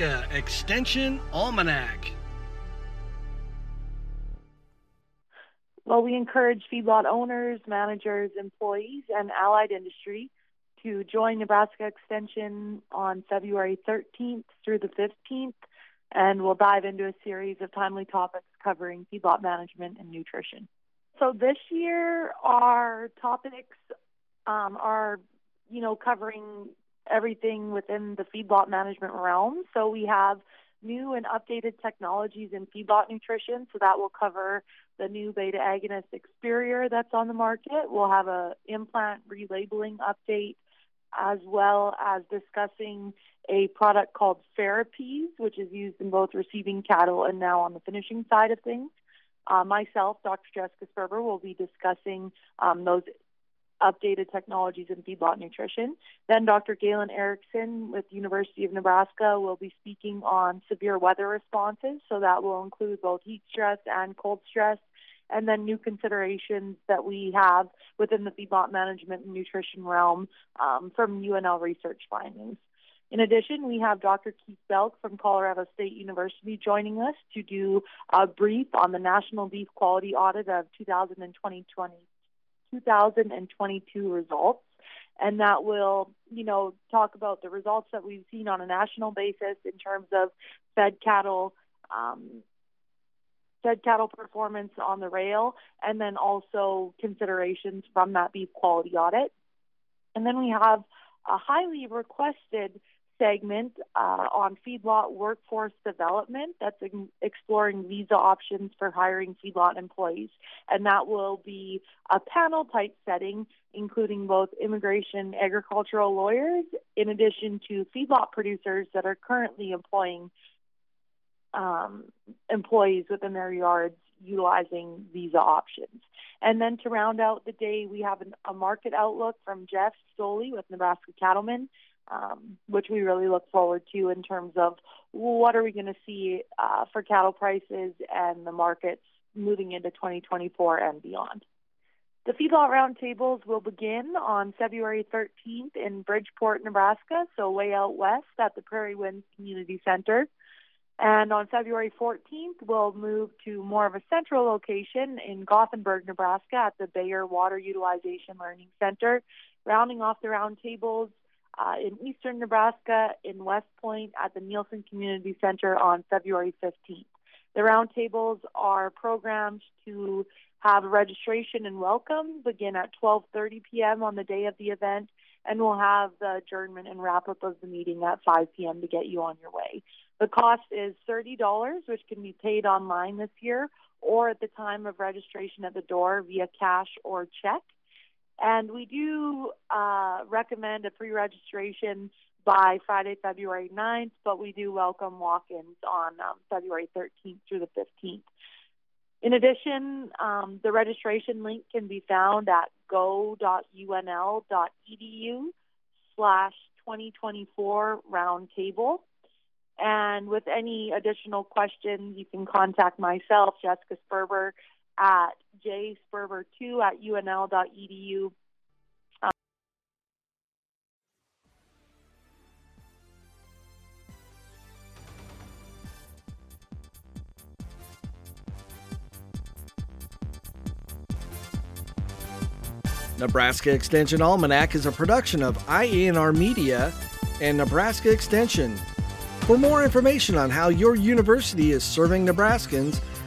Extension Almanac. Well, we encourage feedlot owners, managers, employees, and allied industry to join Nebraska Extension on February 13th through the 15th, and we'll dive into a series of timely topics covering feedlot management and nutrition. So this year, our topics um, are, you know, covering everything within the feedlot management realm. So we have new and updated technologies in feedlot nutrition. So that will cover the new beta agonist Experior that's on the market. We'll have a implant relabeling update as well as discussing a product called Therapies, which is used in both receiving cattle and now on the finishing side of things. Uh, myself, Dr. Jessica Sperber, will be discussing um, those updated technologies in feedlot nutrition. Then Dr. Galen Erickson with University of Nebraska will be speaking on severe weather responses. So that will include both heat stress and cold stress. And then new considerations that we have within the feedlot management and nutrition realm um, from UNL research findings. In addition, we have Dr. Keith Belk from Colorado State University joining us to do a brief on the National Beef Quality Audit of 2020 2022 results. And that will, you know, talk about the results that we've seen on a national basis in terms of fed cattle, um, fed cattle performance on the rail, and then also considerations from that beef quality audit. And then we have a highly requested segment uh, on feedlot workforce development that's exploring visa options for hiring feedlot employees. And that will be a panel type setting, including both immigration agricultural lawyers, in addition to feedlot producers that are currently employing um, employees within their yards utilizing visa options. And then to round out the day, we have an, a market outlook from Jeff Stoley with Nebraska Cattlemen um, which we really look forward to in terms of what are we going to see uh, for cattle prices and the markets moving into 2024 and beyond. The feedlot roundtables will begin on February 13th in Bridgeport, Nebraska, so way out west at the Prairie Winds Community Center. And on February 14th, we'll move to more of a central location in Gothenburg, Nebraska at the Bayer Water Utilization Learning Center. Rounding off the roundtables uh, in eastern Nebraska in West Point at the Nielsen Community Center on February 15th. The roundtables are programmed to have registration and welcome begin at 12:30 p.m. on the day of the event, and we'll have the adjournment and wrap up of the meeting at 5 p.m. to get you on your way. The cost is $30, which can be paid online this year or at the time of registration at the door via cash or check. And we do uh, recommend a pre registration by Friday, February 9th, but we do welcome walk ins on um, February 13th through the 15th. In addition, um, the registration link can be found at go.unl.edu slash 2024 roundtable. And with any additional questions, you can contact myself, Jessica Sperber, at jsperber2 at unl.edu. Nebraska Extension Almanac is a production of IANR Media and Nebraska Extension. For more information on how your university is serving Nebraskans,